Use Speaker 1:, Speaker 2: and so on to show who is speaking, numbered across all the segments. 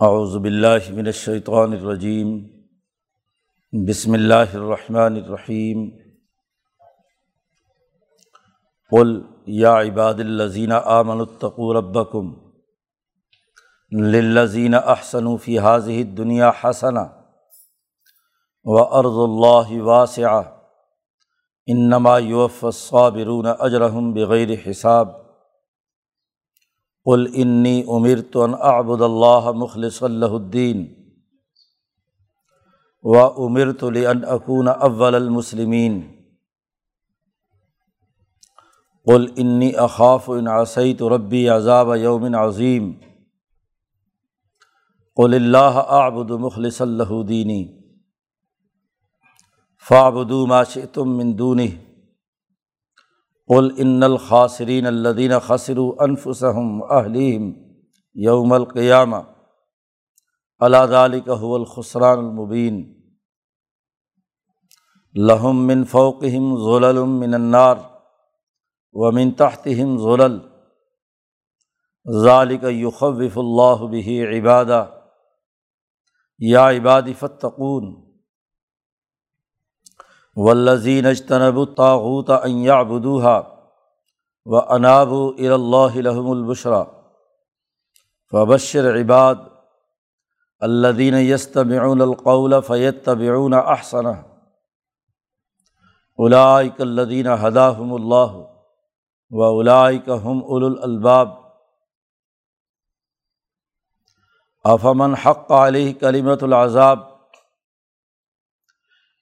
Speaker 1: اعوذ باللہ من الشیطان الرجیم۔ بسم اللہ الرحمن الرحیم۔ قل یا عباد الزین آمن اتقوا ربکم۔ للذین احسنوا فی حاضح دنیا حسنا و ارض اللہ واسعہ انما یوف الصابرون اجرحم بغیر حساب۔ قل انی امر تو ان اعبد اللہ مخلص اللہ الدین و امر تو لن اکون اول المسلمین قل انی اخاف ان عصیت ربی عذاب یومن عظیم قل اللہ اعبد مخلص اللہ دینی فعبدو ما شئتم من دونہ قل ان الخاصرین الدین خسرو انفسم اہلیم یوم القیامہ اللہ هو الخسران المبین لہم من فوقہم ظلل من النار ومن تحتہم ظلل ذالک یخوف اللہ به عبادہ یا عبادی فتقون ولزین اجتنب الطاغوت ان یعبدوها و اناب الا لهم البشرا. فبشر عباد الدین یستمعون القول فیتبعون احسنہ اولئک الذین ہداہم اللہ و اولئک هم اولو الالباب. افمن حق علیہ کلمت العذاب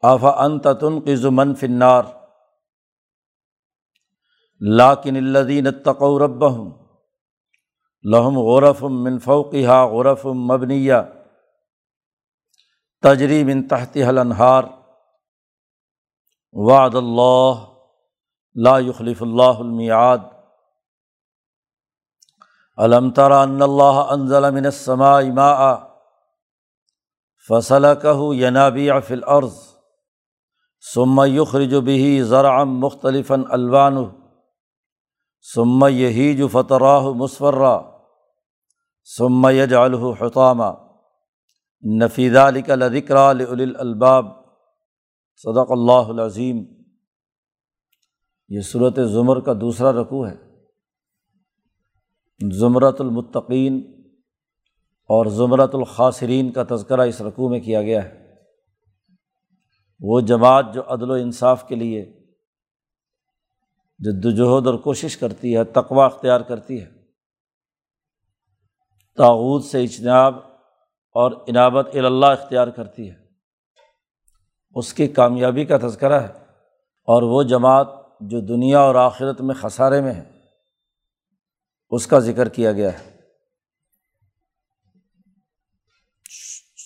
Speaker 1: آفا انت تنقذ من فی النار۔ لاکن الذین اتقوا ربهم لهم غرف من فوقها غرف مبنیہ، تجری من تحت الانہار۔ وعد اللہ، لا يخلف اللہ المیعاد۔ علم ترى ان اللہ انزل من السماء ماء فسلكه ينابيع في الارض۔ ثم يخرج به زرعا مختلفا الوانه ثم يهيج فتراه مصفرا ثم يجعله حطاما۔ نفید علی کا الباب۔ صدق اللہ العظیم۔ یہ صورت ظمر کا دوسرا رقوع ہے۔ ظمرۃ المطقین اور ظمرۃ الخاصرین کا تذکرہ اس رقوع میں کیا گیا ہے۔ وہ جماعت جو عدل و انصاف کے لیے جد وجہد اور کوشش کرتی ہے تقوا اختیار کرتی ہے۔ تاوت سے اجتناب اور عنابت الا اختیار کرتی ہے۔ اس کی کامیابی کا تذکرہ ہے۔ اور وہ جماعت جو دنیا اور آخرت میں خسارے میں ہے، اس کا ذکر کیا گیا ہے۔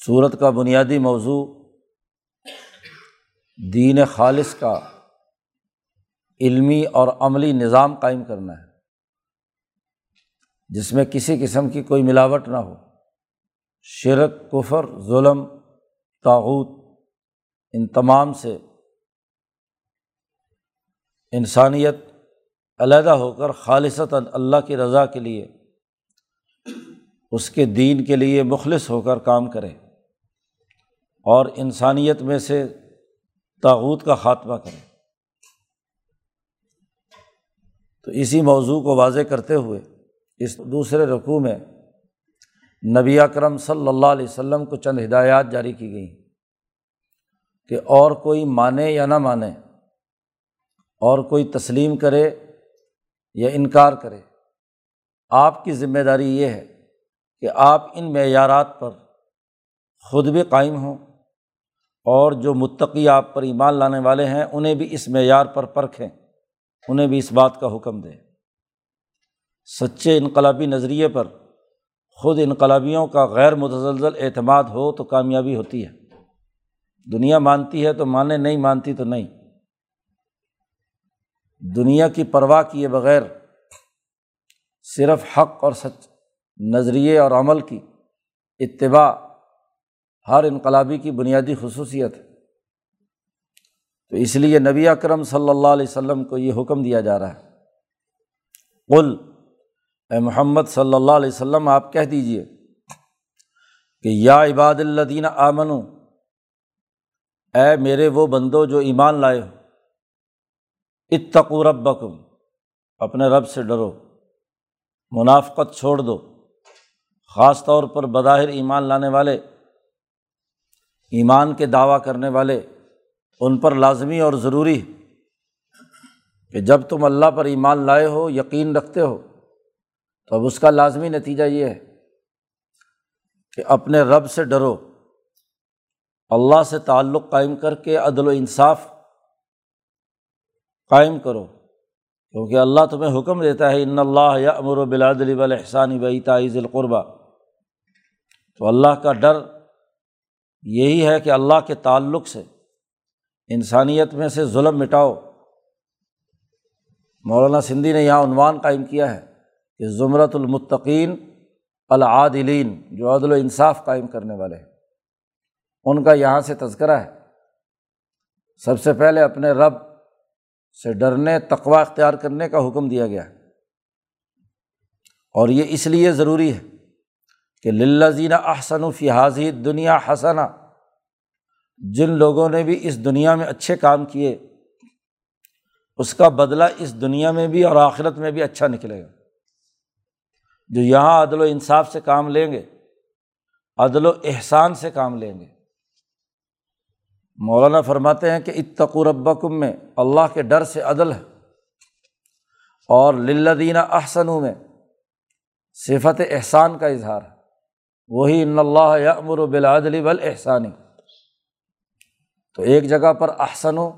Speaker 1: صورت کا بنیادی موضوع دین خالص کا علمی اور عملی نظام قائم کرنا ہے، جس میں کسی قسم کی کوئی ملاوٹ نہ ہو۔ شرک، کفر، ظلم تاوت ان تمام سے انسانیت علیحدہ ہو کر خالصتا اللہ کی رضا کے لیے، اس کے دین کے لیے مخلص ہو کر کام کرے۔ اور انسانیت میں سے تاوت کا خاتمہ کرے تو اسی موضوع کو واضح کرتے ہوئے اس دوسرے رقوع میں نبی اکرم صلی اللہ علیہ وسلم کو چند ہدایات جاری کی گئیں کہ اور کوئی مانے یا نہ مانے، اور کوئی تسلیم کرے یا انکار کرے۔ آپ کی ذمہ داری یہ ہے کہ آپ ان معیارات پر خود بھی قائم ہوں۔ اور جو متقی آپ پر ایمان لانے والے ہیں، انہیں بھی اس معیار پر پرکھیں انہیں بھی اس بات کا حکم دیں۔ سچے انقلابی نظریے پر خود انقلابیوں کا غیر متزلزل اعتماد ہو تو کامیابی ہوتی ہے۔ دنیا مانتی ہے تو مانے، نہیں مانتی تو نہیں۔ دنیا کی پرواہ کیے بغیر صرف حق اور سچ نظریے اور عمل کی اتباع ہر انقلابی کی بنیادی خصوصیت ہے۔ تو اس لیے نبی اکرم صلی اللہ علیہ وسلم کو یہ حکم دیا جا رہا ہے۔ قل، اے محمد صلی اللہ علیہ وسلم، آپ کہہ دیجیے کہ یا عباد الدین آمن اے میرے وہ بندو جو ایمان لائے ہو اتقو ربکم، اپنے رب سے ڈرو، منافقت چھوڑ دو، خاص طور پر بظاہر ایمان لانے والے۔ ایمان کے دعویٰ کرنے والے ان پر لازمی اور ضروری کہ جب تم اللہ پر ایمان لائے ہو، یقین رکھتے ہو، تو اب اس کا لازمی نتیجہ یہ ہے کہ اپنے رب سے ڈرو، اللہ سے تعلق قائم کر کے عدل و انصاف قائم کرو، کیونکہ اللہ تمہیں حکم دیتا ہے، ان اللہ یا امر و بلادلی احسانی بئی تعیز القربہ تو اللہ کا ڈر یہی ہے کہ اللہ کے تعلق سے انسانیت میں سے ظلم مٹاؤ۔ مولانا سندھی نے یہاں عنوان قائم کیا ہے کہ زمرۃ المطقین العادلین، جو عدل و انصاف قائم کرنے والے ہیں۔ ان کا یہاں سے تذکرہ ہے۔ سب سے پہلے اپنے رب سے ڈرنے تقوا اختیار کرنے کا حکم دیا گیا ہے۔ اور یہ اس لیے ضروری ہے کہ للہ احسن و فی دنیا حسنا جن لوگوں نے بھی اس دنیا میں اچھے کام کیے، اس کا بدلہ اس دنیا میں بھی اور آخرت میں بھی اچھا نکلے گا۔ جو یہاں عدل و انصاف سے کام لیں گے، عدل و احسان سے کام لیں گے۔ مولانا فرماتے ہیں کہ اتقو ربکم میں اللہ کے ڈر سے عدل ہے۔ اور للدینہ احسنوں میں صفت احسان کا اظہار ہے۔ وہی ان اللہ یا امر و بلادلی بل احسانی تو ایک جگہ پر احسن ہو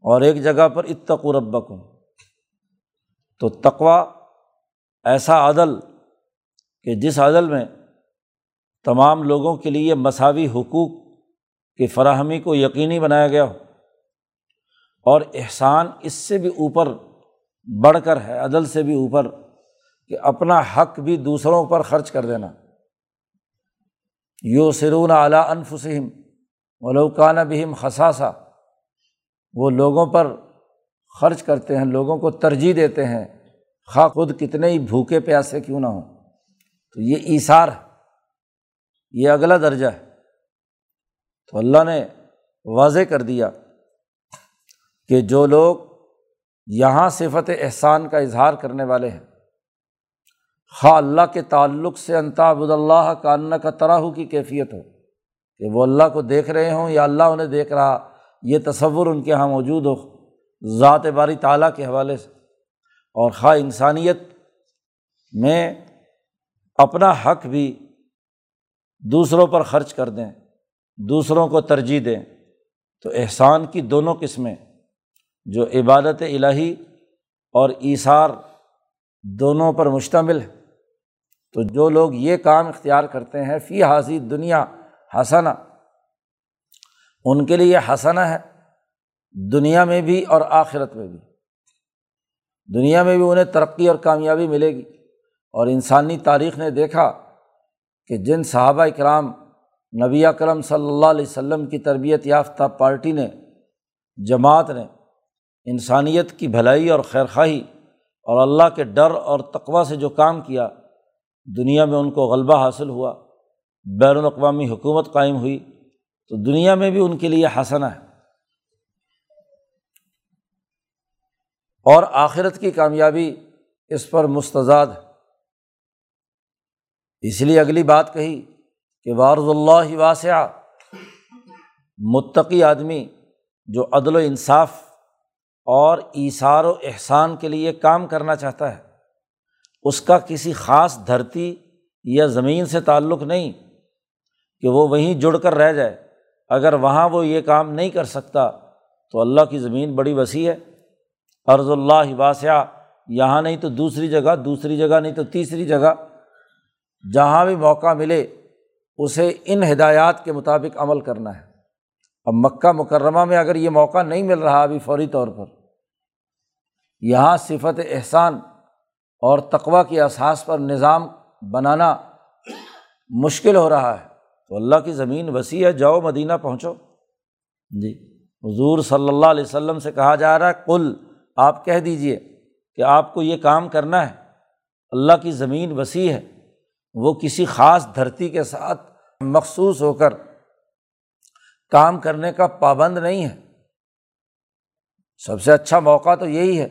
Speaker 1: اور ایک جگہ پر اتقو ربکم۔ تو تقوا ایسا عدل کہ جس عدل میں تمام لوگوں کے لیے مساوی حقوق کی فراہمی کو یقینی بنایا گیا ہو۔ اور احسان اس سے بھی اوپر بڑھ کر ہے، عدل سے بھی اوپر، کہ اپنا حق بھی دوسروں پر خرچ کر دینا۔ یو سرون اعلیٰ انفسم ولوکان بہم خساسا وہ لوگوں پر خرچ کرتے ہیں، لوگوں کو ترجیح دیتے ہیں، خواہ خود کتنے ہی بھوکے پیاسے کیوں نہ ہوں۔ تو یہ ایثار ہے، یہ اگلا درجہ ہے۔ تو اللہ نے واضح کر دیا کہ جو لوگ یہاں صفت احسان کا اظہار کرنے والے ہیں خواہ اللہ کے تعلق سے انتابد اللہ کا کا تراہ کی کیفیت ہو، کہ وہ اللہ کو دیکھ رہے ہوں یا اللہ انہیں دیکھ رہا، یہ تصور ان کے یہاں موجود ہو ذات باری تعالیٰ کے حوالے سے۔ اور خواہ انسانیت میں اپنا حق بھی دوسروں پر خرچ کر دیں، دوسروں کو ترجیح دیں، تو احسان کی دونوں قسمیں، جو عبادت الہی اور ایثار دونوں پر مشتمل ہے تو جو لوگ یہ کام اختیار کرتے ہیں، فی حاضی دنیا حسنا ان کے لیے یہ حسنا ہے، دنیا میں بھی اور آخرت میں بھی۔ دنیا میں بھی انہیں ترقی اور کامیابی ملے گی۔ اور انسانی تاریخ نے دیکھا کہ جن صحابہ کرام نبی کرم صلی اللہ علیہ وسلم کی تربیت یافتہ پارٹی نے، جماعت نے انسانیت کی بھلائی اور خیرخواہی اور اللہ کے ڈر اور تقوا سے جو کام کیا دنیا میں ان کو غلبہ حاصل ہوا، بین الاقوامی حکومت قائم ہوئی، تو دنیا میں بھی ان کے لیے حسنا ہے۔ اور آخرت کی کامیابی اس پر مستضاد ہے۔ اس لیے اگلی بات کہی کہ وارض اللہ واسع متقی آدمی جو عدل و انصاف اور ایثار و احسان کے لیے کام کرنا چاہتا ہے۔ اس کا کسی خاص دھرتی یا زمین سے تعلق نہیں کہ وہ وہیں جڑ کر رہ جائے۔ اگر وہاں وہ یہ کام نہیں کر سکتا، تو اللہ کی زمین بڑی وسیع ہے۔ عرض اللہ واسعہ، یہاں نہیں تو دوسری جگہ دوسری جگہ نہیں تو تیسری جگہ۔ جہاں بھی موقع ملے، اسے ان ہدایات کے مطابق عمل کرنا ہے۔ اب مکہ مکرمہ میں اگر یہ موقع نہیں مل رہا، ابھی فوری طور پر۔ یہاں صفت احسان اور تقوا کی احساس پر نظام بنانا مشکل ہو رہا ہے۔ تو اللہ کی زمین وسیع ہے، جاؤ مدینہ پہنچو۔ جی حضور صلی اللہ علیہ وسلم سے کہا جا رہا ہے کل آپ کہہ دیجیے کہ آپ کو یہ کام کرنا ہے۔ اللہ کی زمین وسیع ہے، وہ کسی خاص دھرتی کے ساتھ مخصوص ہو کر کام کرنے کا پابند نہیں ہے۔ سب سے اچھا موقع تو یہی ہے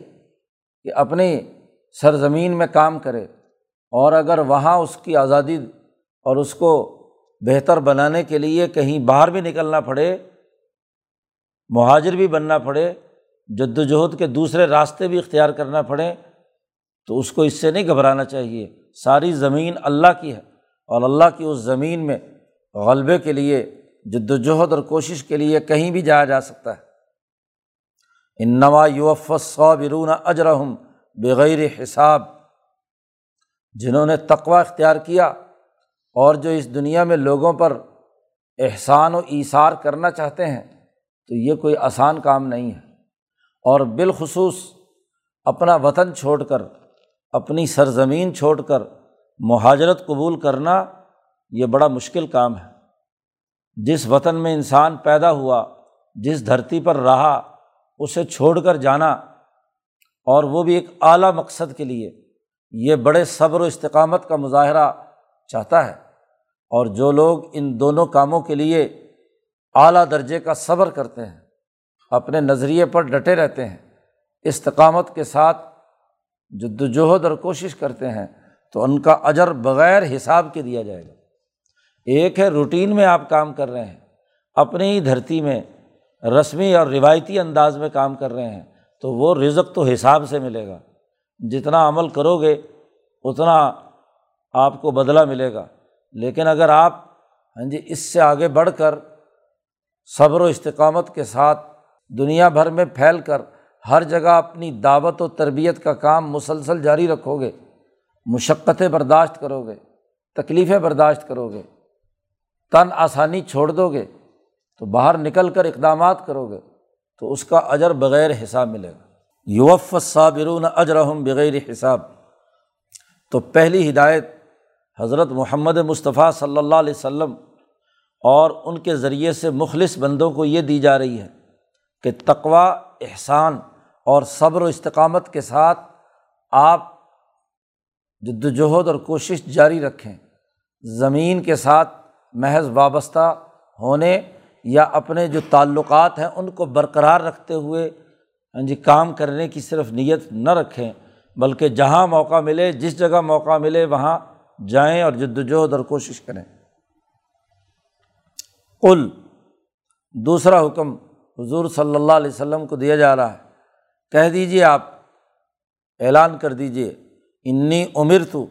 Speaker 1: کہ اپنی سرزمین میں کام کرے اور اگر وہاں اس کی آزادی اور اس کو بہتر بنانے کے لیے کہیں باہر بھی نکلنا پڑے، مہاجر بھی بننا پڑے جد وجہد کے دوسرے راستے بھی اختیار کرنا پڑے، تو اس کو اس سے نہیں گھبرانا چاہیے۔ ساری زمین اللہ کی ہے اور اللہ کی اس زمین میں غلبے کے لیے جد وجہد اور کوشش کے لیے کہیں بھی جایا جا سکتا ہے۔ انوا یوف صابرون اجرحم بغیر حساب جنہوں نے تقوا اختیار کیا اور جو اس دنیا میں لوگوں پر احسان و ایثار کرنا چاہتے ہیں، تو یہ کوئی آسان کام نہیں ہے۔ اور بالخصوص اپنا وطن چھوڑ کر، اپنی سرزمین چھوڑ کر مہاجرت قبول کرنا یہ بڑا مشکل کام ہے۔ جس وطن میں انسان پیدا ہوا، جس دھرتی پر رہا، اسے چھوڑ کر جانا اور وہ بھی ایک اعلیٰ مقصد کے لیے یہ بڑے صبر و استقامت کا مظاہرہ چاہتا ہے اور جو لوگ ان دونوں کاموں کے لیے اعلیٰ درجے کا صبر کرتے ہیں، اپنے نظریے پر ڈٹے رہتے ہیں، استقامت کے ساتھ جد وجہد اور کوشش کرتے ہیں، تو ان کا اجر بغیر حساب کے دیا جائے گا۔ ایک ہے روٹین میں آپ کام کر رہے ہیں، اپنی ہی دھرتی میں رسمی اور روایتی انداز میں کام کر رہے ہیں۔ تو وہ رزق تو حساب سے ملے گا۔ جتنا عمل کرو گے، اتنا آپ کو بدلہ ملے گا۔ لیکن اگر آپ ہاں جی اس سے آگے بڑھ کر صبر و استقامت کے ساتھ دنیا بھر میں پھیل کر ہر جگہ اپنی دعوت و تربیت کا کام مسلسل جاری رکھو گے، مشقتیں برداشت کرو گے، تکلیفیں برداشت کرو گے، تن آسانی چھوڑ دو گے، تو باہر نکل کر اقدامات کرو گے۔ تو اس کا اجر بغیر حساب ملے گا۔ یوف صابرون اجرحم بغیر حساب۔ تو پہلی ہدایت حضرت محمد مصطفیٰ صلی اللہ علیہ و سلم اور ان کے ذریعے سے مخلص بندوں کو یہ دی جا رہی ہے کہ تقوا احسان اور صبر و استقامت کے ساتھ آپ جد وجہد اور کوشش جاری رکھیں۔ زمین کے ساتھ محض وابستہ ہونے یا اپنے جو تعلقات ہیں ان کو برقرار رکھتے ہوئے ہاں جی کام کرنے کی صرف نیت نہ رکھیں، بلکہ جہاں موقع ملے، جس جگہ موقع ملے، وہاں جائیں اور جد وجہد اور کوشش کریں۔ کل دوسرا حکم حضور صلی اللہ علیہ وسلم کو دیا جا رہا ہے۔ کہہ دیجیے آپ، اعلان کر دیجیے انی عمر تو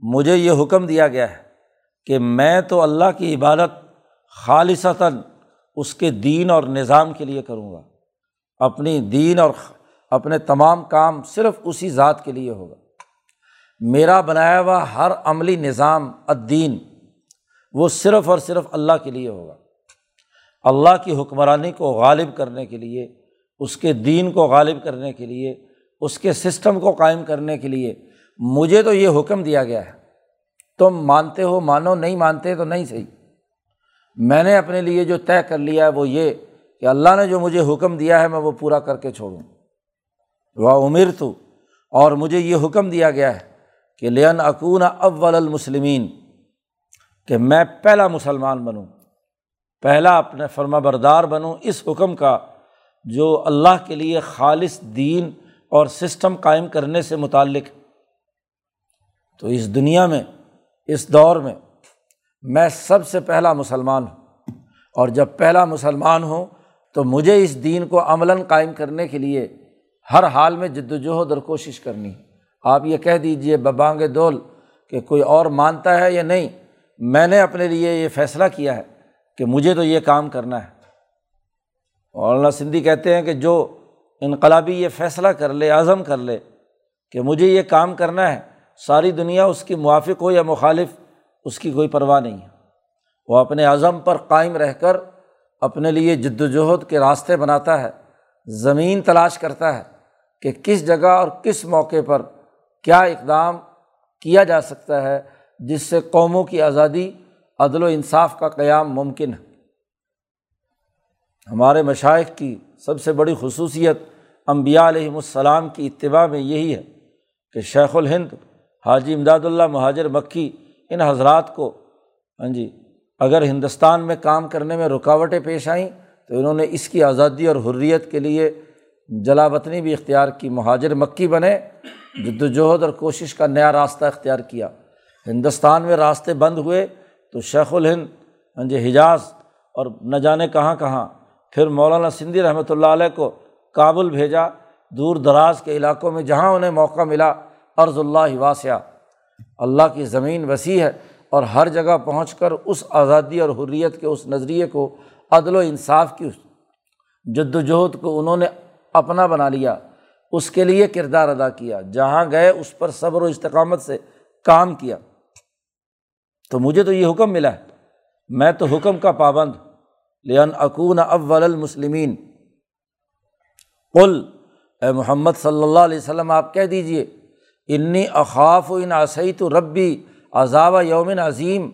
Speaker 1: مجھے یہ حکم دیا گیا ہے کہ میں تو اللہ کی عبادت خالصتاً اس کے دین اور نظام کے لیے کروں گا۔ اپنی دین اور اپنے تمام کام صرف اسی ذات کے لیے ہوگا۔ میرا بنایا ہوا ہر عملی نظام، الدین، وہ صرف اور صرف اللہ کے لیے ہوگا۔ اللہ کی حکمرانی کو غالب کرنے کے لیے، اس کے دین کو غالب کرنے کے لیے، اس کے سسٹم کو قائم کرنے کے لیے مجھے تو یہ حکم دیا گیا ہے۔ تم مانتے ہو، مانو، نہیں مانتے تو نہیں صحیح۔ میں نے اپنے لیے جو طے کر لیا ہے وہ یہ کہ اللہ نے جو مجھے حکم دیا ہے میں وہ پورا کر کے چھوڑوں۔ وہ عمر تو اور مجھے یہ حکم دیا گیا ہے کہ لین اکون اول المسلمین، کہ میں پہلا مسلمان بنوں، پہلا اپنے فرما بردار بنوں اس حکم کا جو اللہ کے لیے خالص دین اور سسٹم قائم کرنے سے متعلق۔ تو اس دنیا میں، اس دور میں میں سب سے پہلا مسلمان ہوں۔ اور جب پہلا مسلمان ہوں تو مجھے اس دین کو عملاً قائم کرنے کے لیے ہر حال میں جد وجہد اور کوشش کرنی آپ یہ کہہ دیجیے ببانگ دول، کہ کوئی اور مانتا ہے یا نہیں؟ میں نے اپنے لیے یہ فیصلہ کیا ہے کہ مجھے تو یہ کام کرنا ہے۔ مولانا سندھی کہتے ہیں کہ جو انقلابی یہ فیصلہ کر لے، عزم کر لے کہ مجھے یہ کام کرنا ہے، ساری دنیا اس کی موافق ہو یا مخالف اس کی کوئی پرواہ نہیں ہے۔ وہ اپنے عزم پر قائم رہ کر اپنے لیے جد وجہد کے راستے بناتا ہے، زمین تلاش کرتا ہے کہ کس جگہ اور کس موقع پر کیا اقدام کیا جا سکتا ہے، جس سے قوموں کی آزادی، عدل و انصاف کا قیام ممکن ہے۔ ہمارے مشائق کی سب سے بڑی خصوصیت امبیا علیہم السلام کی اتباع میں یہی ہے کہ شیخ الہند حاجی امداد اللہ مہاجر مکی ان حضرات کو ہاں جی اگر ہندوستان میں کام کرنے میں رکاوٹیں پیش آئیں تو انہوں نے اس کی آزادی اور حریت کے لیے جلا وطنی بھی اختیار کی، مہاجر مکی بنے، جد وجہد اور کوشش کا نیا راستہ اختیار کیا۔ ہندوستان میں راستے بند ہوئے تو شیخ الہند ہاں جی حجاز اور نہ جانے کہاں کہاں، پھر مولانا سندھی رحمۃ اللہ علیہ کو کابل بھیجا، دور دراز کے علاقوں میں جہاں انہیں موقع ملا، عرض اللہ واسعہ۔ اللہ کی زمین وسیع ہے اور ہر جگہ پہنچ کر اس آزادی اور حریت کے اس نظریے کو، عدل و انصاف کی جد وجہد کو انہوں نے اپنا بنا لیا، اس کے لیے کردار ادا کیا، جہاں گئے اس پر صبر و استقامت سے کام کیا۔ تو مجھے تو یہ حکم ملا ہے، میں تو حکم کا پابند لن اکون اول المسلمین۔ قل، اے محمد صلی اللہ علیہ وسلم، آپ کہہ دیجیے انی اخاف و ان عصیت و ربی عذاب یومن عظیم۔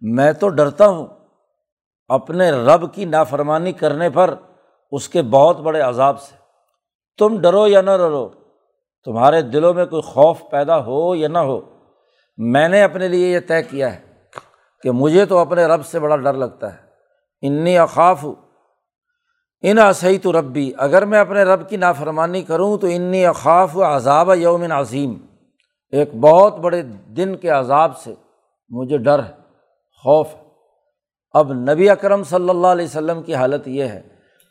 Speaker 1: میں تو ڈرتا ہوں اپنے رب کی نافرمانی کرنے پر اس کے بہت بڑے عذاب سے۔ تم ڈرو یا نہ ڈرو، تمہارے دلوں میں کوئی خوف پیدا ہو یا نہ ہو، میں نے اپنے لیے یہ طے کیا ہے کہ مجھے تو اپنے رب سے بڑا ڈر لگتا ہے۔ انی اقاف ان صحیح تو ربی اگر میں اپنے رب کی نافرمانی کروں تو انی اقاف عذاب یومن عظیم ایک بہت بڑے دن کے عذاب سے مجھے ڈر ہے، خوف ہے۔ اب نبی اکرم صلی اللہ علیہ وسلم کی حالت یہ ہے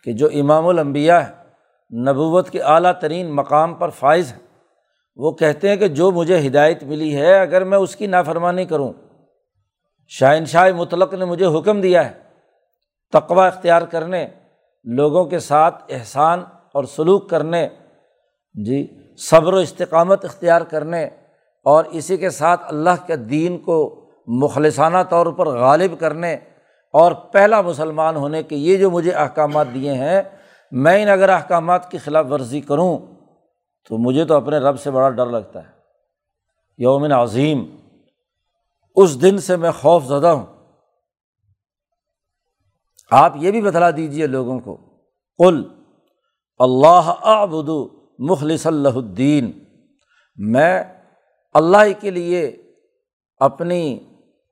Speaker 1: کہ جو امام الانبیاء ہے نبوت کے اعلیٰ ترین مقام پر فائز ہے وہ کہتے ہیں کہ جو مجھے ہدایت ملی ہے، اگر میں اس کی نافرمانی کروں۔ شاہ مطلق نے مجھے حکم دیا ہے تقوا اختیار کرنے۔ لوگوں کے ساتھ احسان اور سلوک کرنے جی صبر و استقامت اختیار کرنے اور اسی کے ساتھ اللہ کے دین کو مخلصانہ طور پر غالب کرنے اور پہلا مسلمان ہونے کے یہ جو مجھے احکامات دیے ہیں، میں ان اگر احکامات کی خلاف ورزی کروں تو مجھے تو اپنے رب سے بڑا ڈر لگتا ہے۔ یومن عظیم، اس دن سے میں خوف زدہ ہوں۔ آپ یہ بھی بتلا دیجیے لوگوں کو کل اللہ آبد مخلص اللہ الدین، میں اللہ کے لیے اپنی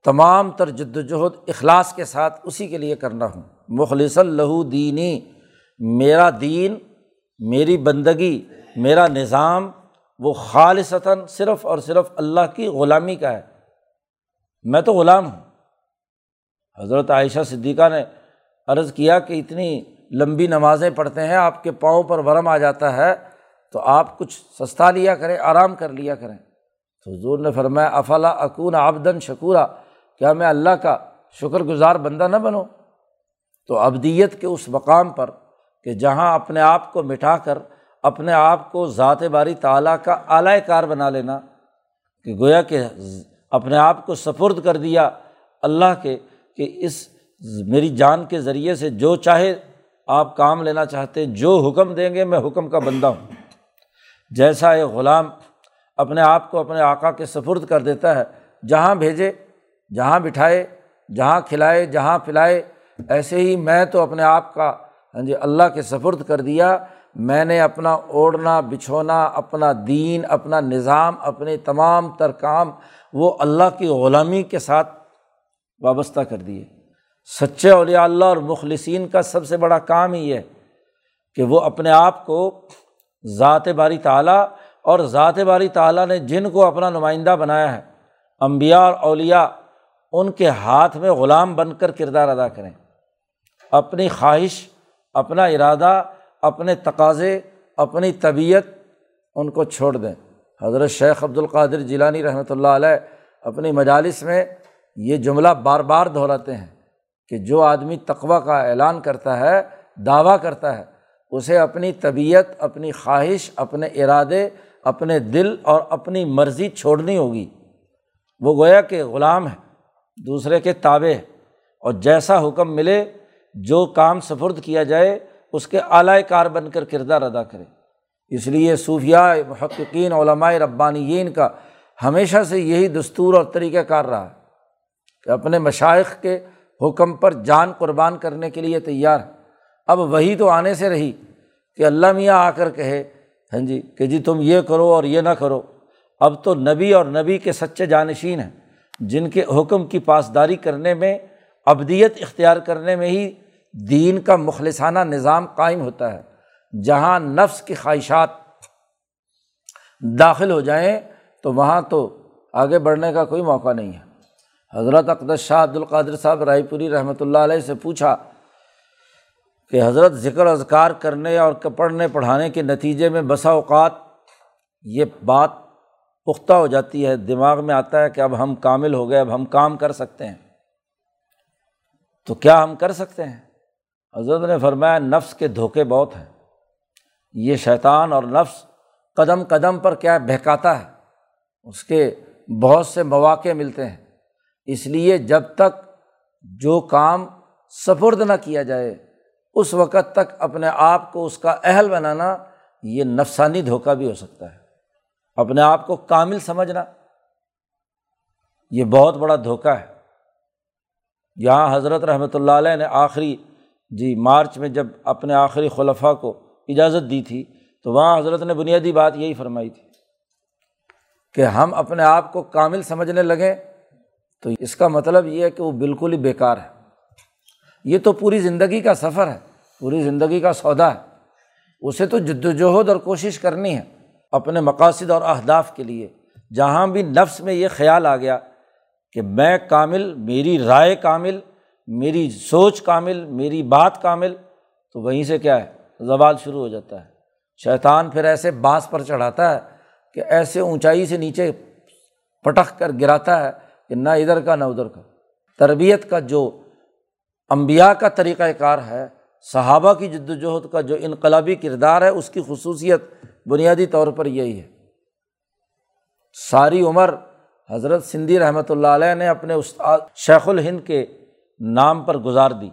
Speaker 1: تمام تر جد وجہد اخلاص کے ساتھ اسی کے لیے کرنا ہوں۔ مخلص اللہ دینی، میرا دین، میری بندگی، میرا نظام، وہ خالصتاً صرف اور صرف اللہ کی غلامی کا ہے۔ میں تو غلام ہوں۔ حضرت عائشہ صدیقہ نے عرض کیا کہ اتنی لمبی نمازیں پڑھتے ہیں، آپ کے پاؤں پر ورم آ جاتا ہے، تو آپ کچھ سستا لیا کریں، آرام کر لیا کریں۔ تو حضور نے فرمایا، افلا اکون آبدن شکورہ کیا میں اللہ کا شکر گزار بندہ نہ بنوں؟ تو ابدیت کے اس مقام پر کہ جہاں اپنے آپ کو مٹھا کر، اپنے آپ کو ذات باری تعلیٰ کا اعلی کار بنا لینا، کہ گویا کہ اپنے آپ کو سفرد کر دیا اللہ کے، کہ اس میری جان کے ذریعے سے جو چاہے آپ کام لینا چاہتے ہیں جو حکم دیں گے میں حکم کا بندہ ہوں۔ جیسا ایک غلام اپنے آپ کو اپنے آقا کے سفرد کر دیتا ہے، جہاں بھیجے، جہاں بٹھائے، جہاں کھلائے، جہاں پلائے، ایسے ہی میں تو اپنے آپ کا ہاں جی اللہ کے سفرد کر دیا۔ میں نے اپنا اوڑھنا، بچھونا، اپنا دین، اپنا نظام، اپنے تمام تر کام وہ اللہ کی غلامی کے ساتھ وابستہ کر دیے۔ سچے اولیاء اللہ اور مخلصین کا سب سے بڑا کام ہی ہے کہ وہ اپنے آپ کو ذات باری تعلیٰ اور ذات باری تعلیٰ نے جن کو اپنا نمائندہ بنایا ہے امبیا اور اولیا ان کے ہاتھ میں غلام بن کر کردار ادا کریں۔ اپنی خواہش، اپنا ارادہ، اپنے تقاضے، اپنی طبیعت ان کو چھوڑ دیں۔ حضرت شیخ عبد القادر جیلانی رحمۃ اللہ علیہ اپنی مجالس میں یہ جملہ بار بار دہراتے ہیں۔ کہ جو آدمی تقوا کا اعلان کرتا ہے، دعویٰ کرتا ہے، اسے اپنی طبیعت، اپنی خواہش، اپنے ارادے، اپنے دل اور اپنی مرضی چھوڑنی ہوگی۔ وہ گویا کہ غلام ہے، دوسرے کے تابع ہے۔ اور جیسا حکم ملے، جو کام سفرد کیا جائے، اس کے اعلی کار بن کر کردار ادا کرے۔ اس لیے صوفیہ محققین علمائے ربانیین کا ہمیشہ سے یہی دستور اور طریقۂ کار رہا کہ اپنے مشائق کے حکم پر جان قربان کرنے کے لیے تیار۔ ہے اب وہی تو آنے سے رہی کہ اللہ میاں آ کر کہے ہاں جی کہ جی تم یہ کرو اور یہ نہ کرو۔ اب تو نبی اور نبی کے سچے جانشین ہیں، جن کے حکم کی پاسداری کرنے میں، ابدیت اختیار کرنے میں ہی دین کا مخلصانہ نظام قائم ہوتا ہے۔ جہاں نفس کی خواہشات داخل ہو جائیں، تو وہاں تو آگے بڑھنے کا کوئی موقع نہیں ہے۔ حضرت اقدس شاہ عبد القادر صاحب رائے پوری رحمۃ اللہ علیہ سے پوچھا کہ حضرت ذکر اذکار کرنے اور پڑھنے پڑھانے کے نتیجے میں بسا اوقات یہ بات پختہ ہو جاتی ہے، دماغ میں آتا ہے کہ اب ہم کامل ہو گئے، اب ہم کام کر سکتے ہیں۔ تو کیا ہم کر سکتے ہیں؟ حضرت نے فرمایا، نفس کے دھوکے بہت ہیں۔ یہ شیطان اور نفس قدم قدم پر کیا بہکاتا ہے؟ اس کے بہت سے مواقع ملتے ہیں۔ اس لیے جب تک جو کام سفرد نہ کیا جائے، اس وقت تک اپنے آپ کو اس کا اہل بنانا یہ نفسانی دھوکہ بھی ہو سکتا ہے۔ اپنے آپ کو کامل سمجھنا یہ بہت بڑا دھوکہ ہے۔ یہاں حضرت رحمۃ اللہ علیہ نے آخری جی مارچ میں جب اپنے آخری خلفہ کو اجازت دی تھی، تو وہاں حضرت نے بنیادی بات یہی فرمائی تھی کہ ہم اپنے آپ کو کامل سمجھنے لگیں۔ تو اس کا مطلب یہ ہے کہ وہ بالکل ہی بیکار ہے۔ یہ تو پوری زندگی کا سفر ہے، پوری زندگی کا سودا ہے۔ اسے تو جد وجہد اور کوشش کرنی ہے اپنے مقاصد اور اہداف کے لیے۔ جہاں بھی نفس میں یہ خیال آ گیا کہ میں کامل، میری رائے کامل، میری سوچ کامل، میری بات کامل، تو وہیں سے کیا ہے؟ زوال شروع ہو جاتا ہے۔ شیطان پھر ایسے بانس پر چڑھاتا ہے کہ ایسے اونچائی سے نیچے پٹخ کر گراتا ہے کہ نہ ادھر کا نہ ادھر کا۔ تربیت کا جو امبیا کا طریقۂ کار ہے، صحابہ کی جد وجہد کا جو انقلابی کردار ہے، اس کی خصوصیت بنیادی طور پر یہی ہے۔ ساری عمر حضرت سندھی رحمۃ اللہ علیہ نے اپنے استاد شیخ الہند کے نام پر گزار دی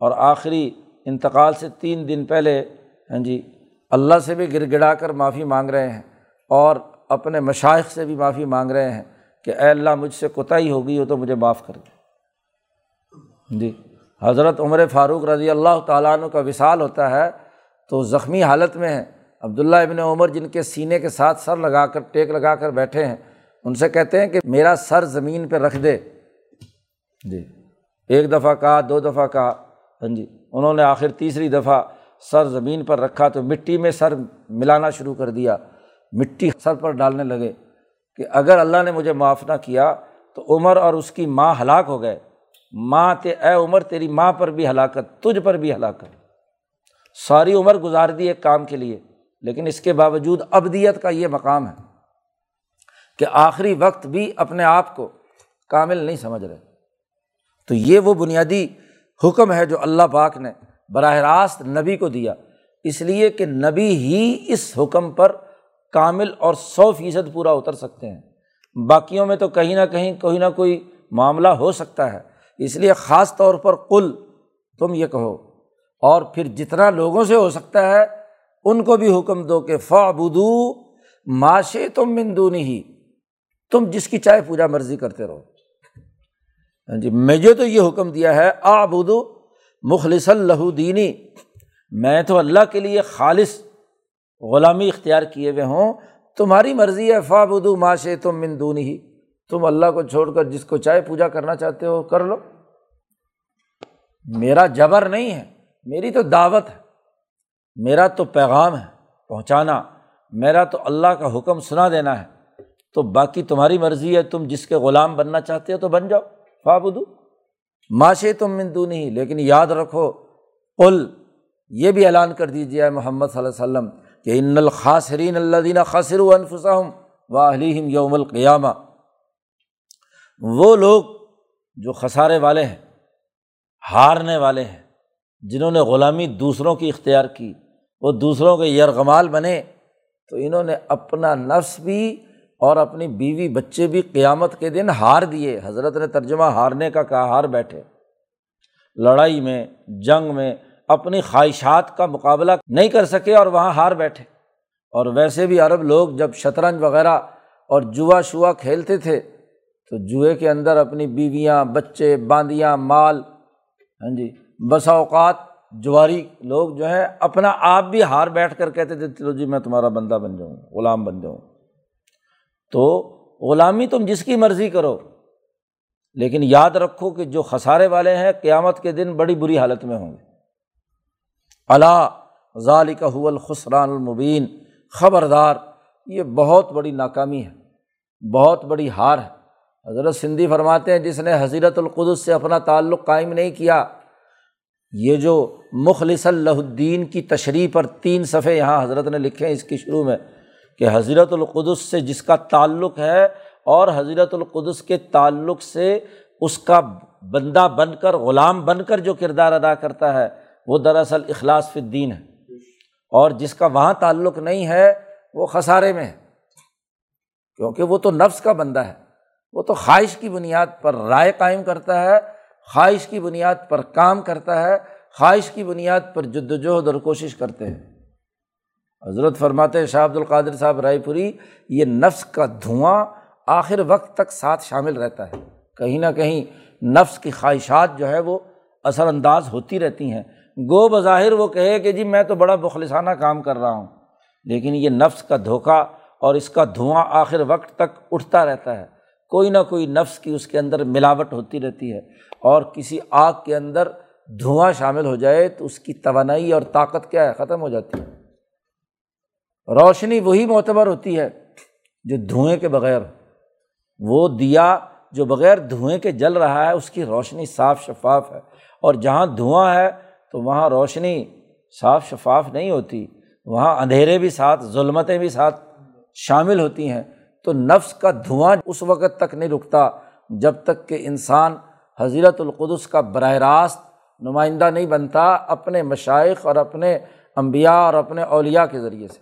Speaker 1: اور آخری انتقال سے تین دن پہلے ہاں جی اللہ سے بھی گر گڑا کر معافی مانگ رہے ہیں اور اپنے مشائق سے بھی معافی مانگ رہے ہیں۔ کہ اے اللہ مجھ سے کوتاہی ہو گئی ہو تو مجھے معاف کر دے۔ جی۔ حضرت عمر فاروق رضی اللہ تعالیٰ عنہ کا وصال ہوتا ہے، تو زخمی حالت میں ہے عبداللہ ابن عمر، جن کے سینے کے ساتھ سر لگا کر، ٹیک لگا کر بیٹھے ہیں، ان سے کہتے ہیں کہ میرا سر زمین پہ رکھ دے۔ جی۔ ایک دفعہ کہا، دو دفعہ کہا۔ ہاں جی۔ انہوں نے آخر تیسری دفعہ سر زمین پر رکھا، تو مٹی میں سر ملانا شروع کر دیا۔ مٹی سر پر ڈالنے لگے۔ کہ اگر اللہ نے مجھے معاف نہ کیا تو عمر اور اس کی ماں ہلاک ہو گئے۔ ماں تے اے عمر، تیری ماں پر بھی ہلاکت، تجھ پر بھی ہلاکت۔ ساری عمر گزار دی ایک کام کے لیے، لیکن اس کے باوجود ابدیت کا یہ مقام ہے کہ آخری وقت بھی اپنے آپ کو کامل نہیں سمجھ رہے۔ تو یہ وہ بنیادی حکم ہے جو اللہ پاک نے براہ راست نبی کو دیا۔ اس لیے کہ نبی ہی اس حکم پر کامل اور سو فیصد پورا اتر سکتے ہیں۔ باقیوں میں تو کہیں نہ کہیں کوئی نہ کوئی معاملہ ہو سکتا ہے۔ اس لیے خاص طور پر کل تم یہ کہو۔ اور پھر جتنا لوگوں سے ہو سکتا ہے، ان کو بھی حکم دو کہ فابدو معاشے تم مندونی ہی تم جس کی چاہے پوجا مرضی کرتے رہو۔ ہاں جی مجھے تو یہ حکم دیا ہے آبدو مخلص اللہ دینی۔ میں تو اللہ کے لیے خالص غلامی اختیار کیے ہوئے ہوں، تمہاری مرضی ہے فابدو معاشے تم مندون ہی تم اللہ کو چھوڑ کر جس کو چاہے پوجا کرنا چاہتے ہو، کر لو۔ میرا جبر نہیں ہے، میری تو دعوت ہے۔ میرا تو پیغام ہے، پہنچانا۔ میرا تو اللہ کا حکم سنا دینا ہے۔ تو باقی تمہاری مرضی ہے، تم جس کے غلام بننا چاہتے ہو تو بن جاؤ۔ فابدو معاشے تم مندو نہیں لیکن یاد رکھو، قل، یہ بھی اعلان کر دیجیے محمد صلی اللہ علیہ وسلم کہ ان الخاصرین اللہ دینہ خاصر و انفسم و علیم یوم القیامہ، وہ لوگ جو خسارے والے ہیں، ہارنے والے ہیں، جنہوں نے غلامی دوسروں کی اختیار کی، وہ دوسروں کے یرغمال بنے، تو انہوں نے اپنا نفس بھی اور اپنی بیوی بچے بھی قیامت کے دن ہار دیے۔ حضرت نے ترجمہ ہارنے کا کہا، ہار بیٹھے۔ لڑائی میں، جنگ میں اپنی خواہشات کا مقابلہ نہیں کر سکے اور وہاں ہار بیٹھے۔ اور ویسے بھی عرب لوگ جب شطرنج وغیرہ اور جوا شوا کھیلتے تھے، تو جوئے کے اندر اپنی بیویاں، بچے، باندیاں، مال ہاں جی بسا اوقات جواری لوگ جو ہے اپنا آپ بھی ہار بیٹھ کر کہتے تھے، چلو جی میں تمہارا بندہ بن جاؤں، غلام بن جاؤں۔ تو غلامی تم جس کی مرضی کرو، لیکن یاد رکھو کہ جو خسارے والے ہیں، قیامت کے دن بڑی بری حالت میں ہوں گے۔ اللہ ظالق الخسران المبین۔ خبردار، یہ بہت بڑی ناکامی ہے، بہت بڑی ہار ہے۔ حضرت سندھی فرماتے ہیں، جس نے حضرت القدس سے اپنا تعلق قائم نہیں کیا، یہ جو مخلص اللہ الدین کی تشریح پر تین صفحے یہاں حضرت نے لکھے ہیں، اس کی شروع میں کہ حضرت القدس سے جس کا تعلق ہے اور حضرت القدس کے تعلق سے اس کا بندہ بن کر، غلام بن کر جو کردار ادا کرتا ہے وہ دراصل اخلاص فی الدین ہے۔ اور جس کا وہاں تعلق نہیں ہے، وہ خسارے میں ہے۔ کیونکہ وہ تو نفس کا بندہ ہے۔ وہ تو خواہش کی بنیاد پر رائے قائم کرتا ہے، خواہش کی بنیاد پر کام کرتا ہے، خواہش کی بنیاد پر جد وجہد اور کوشش کرتے ہیں۔ حضرت فرماتے شاہ عبد القادر صاحب رائے پوری، یہ نفس کا دھواں آخر وقت تک ساتھ شامل رہتا ہے۔ کہیں نہ کہیں نفس کی خواہشات جو ہے، وہ اثر انداز ہوتی رہتی ہیں۔ گو بظاہر وہ کہے کہ جی میں تو بڑا بخلصانہ کام کر رہا ہوں، لیکن یہ نفس کا دھوکہ اور اس کا دھواں آخر وقت تک اٹھتا رہتا ہے۔ کوئی نہ کوئی نفس کی اس کے اندر ملاوٹ ہوتی رہتی ہے اور کسی آگ کے اندر دھواں شامل ہو جائے تو اس کی توانائی اور طاقت کیا ہے؟ ختم ہو جاتی ہے۔ روشنی وہی معتبر ہوتی ہے جو دھوئیں کے بغیر، وہ دیا جو بغیر دھوئیں کے جل رہا ہے، اس کی روشنی صاف شفاف ہے۔ اور جہاں دھواں ہے تو وہاں روشنی صاف شفاف نہیں ہوتی، وہاں اندھیرے بھی ساتھ، ظلمتیں بھی ساتھ شامل ہوتی ہیں۔ تو نفس کا دھواں اس وقت تک نہیں رکتا جب تک کہ انسان حضرت القدس کا براہ راست نمائندہ نہیں بنتا اپنے مشائق اور اپنے امبیا اور اپنے اولیا کے ذریعے سے۔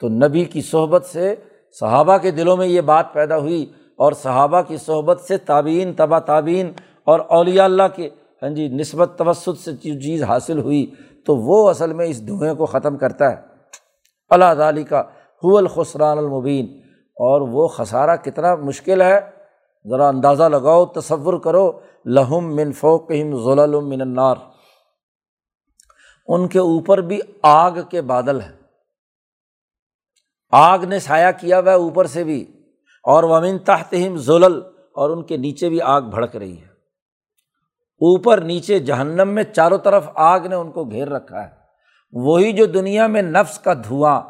Speaker 1: تو نبی کی صحبت سے صحابہ کے دلوں میں یہ بات پیدا ہوئی اور صحابہ کی صحبت سے تعبین تبا تعبین اور اولیاء اللہ کے ہاں جی نسبت توسط سے جو چیز حاصل ہوئی تو وہ اصل میں اس دھوئیں کو ختم کرتا ہے۔ اللہ تعالی کا حو الخسران المبین۔ اور وہ خسارہ کتنا مشکل ہے، ذرا اندازہ لگاؤ، تصور کرو۔ لہم من فوقہم ظلل من النار۔ ان کے اوپر بھی آگ کے بادل ہیں۔ آگ نے سایہ کیا ہوا اوپر سے بھی۔ اور ومن تحتہم ظلل۔ اور ان کے نیچے بھی آگ بھڑک رہی ہے۔ اوپر نیچے جہنم میں چاروں طرف آگ نے ان کو گھیر رکھا ہے۔ وہی جو دنیا میں نفس کا دھواں،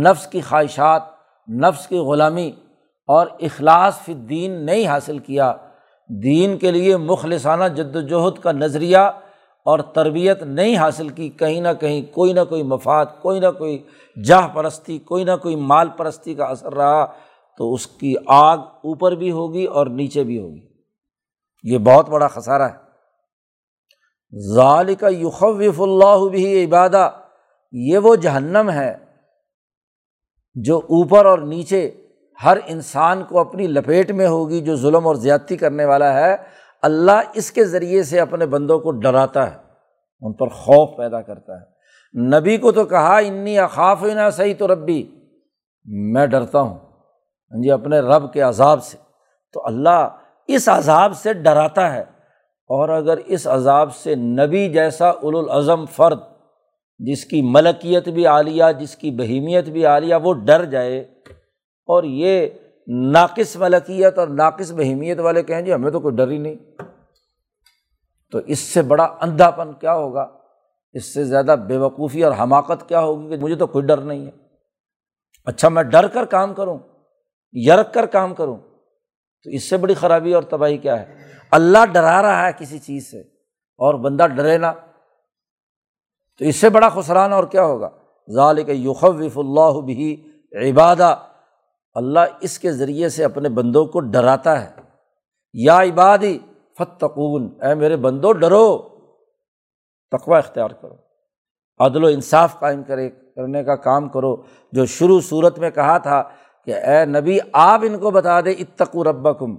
Speaker 1: نفس کی خواہشات، نفس کی غلامی اور اخلاص فی دین نہیں حاصل کیا، دین کے لیے مخلصانہ جد وجہد کا نظریہ اور تربیت نہیں حاصل کی، کہیں نہ کہیں کوئی نہ کوئی مفاد، کوئی نہ کوئی جاہ پرستی، کوئی نہ کوئی مال پرستی کا اثر رہا تو اس کی آگ اوپر بھی ہوگی اور نیچے بھی ہوگی۔ یہ بہت بڑا خسارہ ہے۔ ظال کا یخوف اللہ بھی عبادہ، یہ وہ جہنم ہے جو اوپر اور نیچے ہر انسان کو اپنی لپیٹ میں ہوگی جو ظلم اور زیادتی کرنے والا ہے، اللہ اس کے ذریعے سے اپنے بندوں کو ڈراتا ہے، ان پر خوف پیدا کرتا ہے۔ نبی کو تو کہا، انی اخاف نہ صحیح تو ربی میں ڈرتا ہوں۔ ہاں جی اپنے رب کے عذاب سے۔ تو اللہ اس عذاب سے ڈراتا ہے۔ اور اگر اس عذاب سے نبی جیسا الازم فرد، جس کی ملکیت بھی عالیہ، جس کی بہیمیت بھی عالیہ، وہ ڈر جائے، اور یہ ناقص ملکیت اور ناقص بہیمیت والے کہیں جی ہمیں تو کوئی ڈر ہی نہیں۔ تو اس سے بڑا اندھا پن کیا ہوگا؟ اس سے زیادہ بے وقوفی اور حماقت کیا ہوگی کہ مجھے تو کوئی ڈر نہیں ہے۔ اچھا میں ڈر کر کام کروں، یرک کر کام کروں تو اس سے بڑی خرابی اور تباہی کیا ہے؟ اللہ ڈرا رہا ہے کسی چیز سے اور بندہ ڈرے نا تو اس سے بڑا خسران اور کیا ہوگا؟ ظالق یوخوف اللہ بھی عبادہ۔ اللہ اس کے ذریعے سے اپنے بندوں کو ڈراتا ہے۔ یا عبادی فتقون اے میرے بندو، ڈرو۔ تقوا اختیار کرو۔ عدل و انصاف قائم کرے، کرنے کا کام کرو۔ جو شروع صورت میں کہا تھا کہ اے نبی، آپ ان کو بتا دے اتقو ربکم۔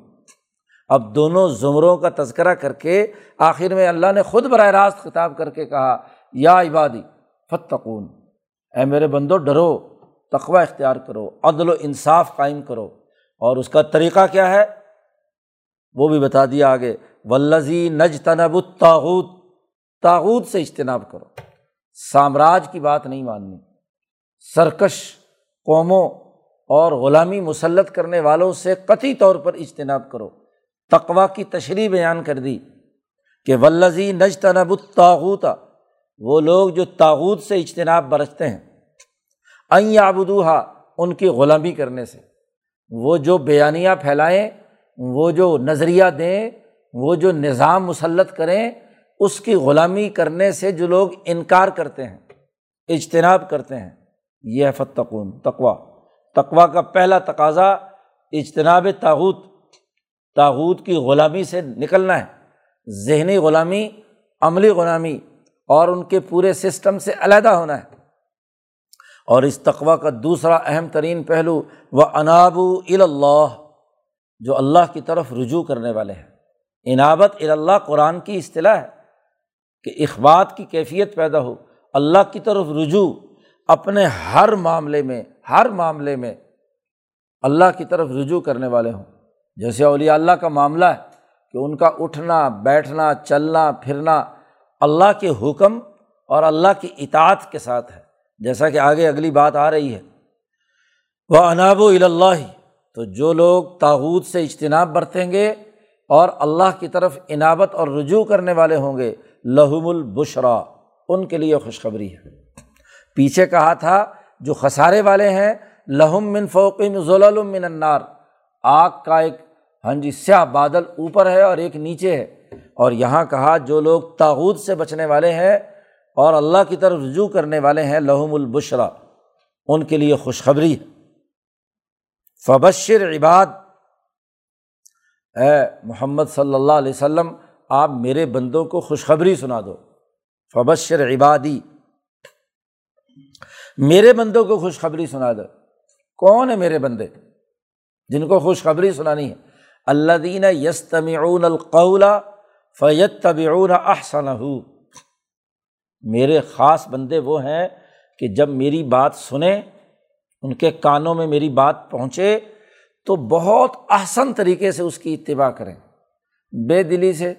Speaker 1: اب دونوں زمروں کا تذکرہ کر کے آخر میں اللہ نے خود براہ راست خطاب کر کے کہا، یا عبادی فتقون اے میرے بندو، ڈرو تقوا اختیار کرو، عدل و انصاف قائم کرو۔ اور اس کا طریقہ کیا ہے؟ وہ بھی بتا دیا آگے ولزی نج تنب الطاغوت۔ تاغوت سے اجتناب کرو۔ سامراج کی بات نہیں ماننی۔ سرکش قوموں اور غلامی مسلط کرنے والوں سے قطعی طور پر اجتناب کرو۔ تقوا کی تشریح بیان کر دی کہ ولزی نج تنب الطاغوتا وہ لوگ جو تاغوت سے اجتناب برتتے ہیں این آبدوہا ان کی غلامی کرنے سے۔ وہ جو بیانیہ پھیلائیں، وہ جو نظریہ دیں، وہ جو نظام مسلط کریں، اس کی غلامی کرنے سے جو لوگ انکار کرتے ہیں، اجتناب کرتے ہیں، یہ ہے فتقون تقوا تقوا کا پہلا تقاضا اجتناب تاوت تاوت کی غلامی سے نکلنا ہے، ذہنی غلامی، عملی غلامی اور ان کے پورے سسٹم سے علیحدہ ہونا ہے۔ اور اس تقوا کا دوسرا اہم ترین پہلو وہ اناب اللہ جو اللہ کی طرف رجوع کرنے والے ہیں۔ انابت اللہ قرآن کی اصطلاح ہے کہ اخبات کی کیفیت پیدا ہو، اللہ کی طرف رجوع، اپنے ہر معاملے میں ہر معاملے میں اللہ کی طرف رجوع کرنے والے ہوں۔ جیسے اولیاء اللہ کا معاملہ ہے کہ ان کا اٹھنا، بیٹھنا، چلنا، پھرنا اللہ کے حکم اور اللہ کی اطاعت کے ساتھ ہے۔ جیسا کہ آگے اگلی بات آ رہی ہے۔ وہ اناب و اللہ تو جو لوگ تاوت سے اجتناب برتیں گے اور اللہ کی طرف انابت اور رجوع کرنے والے ہوں گے، لہم البشرا، ان کے لیے خوشخبری ہے۔ پیچھے کہا تھا جو خسارے والے ہیں، لہم من فوقم ظلم من انار آگ کا ایک ہاں جی سیاہ بادل اوپر ہے اور ایک نیچے ہے۔ اور یہاں کہا، جو لوگ تاوت سے بچنے والے ہیں اور اللہ کی طرف رجوع کرنے والے ہیں، لہم البشرا۔ ان کے لیے خوشخبری ہے۔ فبشر عباد۔ اے محمد صلی اللہ علیہ وسلم، آپ میرے بندوں کو خوشخبری سنا دو۔ فبشر عبادی۔ میرے بندوں کو خوشخبری سنا دو۔ کون ہے میرے بندے؟ جن کو خوشخبری سنانی ہے۔ اللہ دین یستمعون القول فیت طبعون احسن میرے خاص بندے وہ ہیں کہ جب میری بات سنیں، ان کے کانوں میں میری بات پہنچے، تو بہت احسن طریقے سے اس کی اتباع کریں۔ بے دلی سے،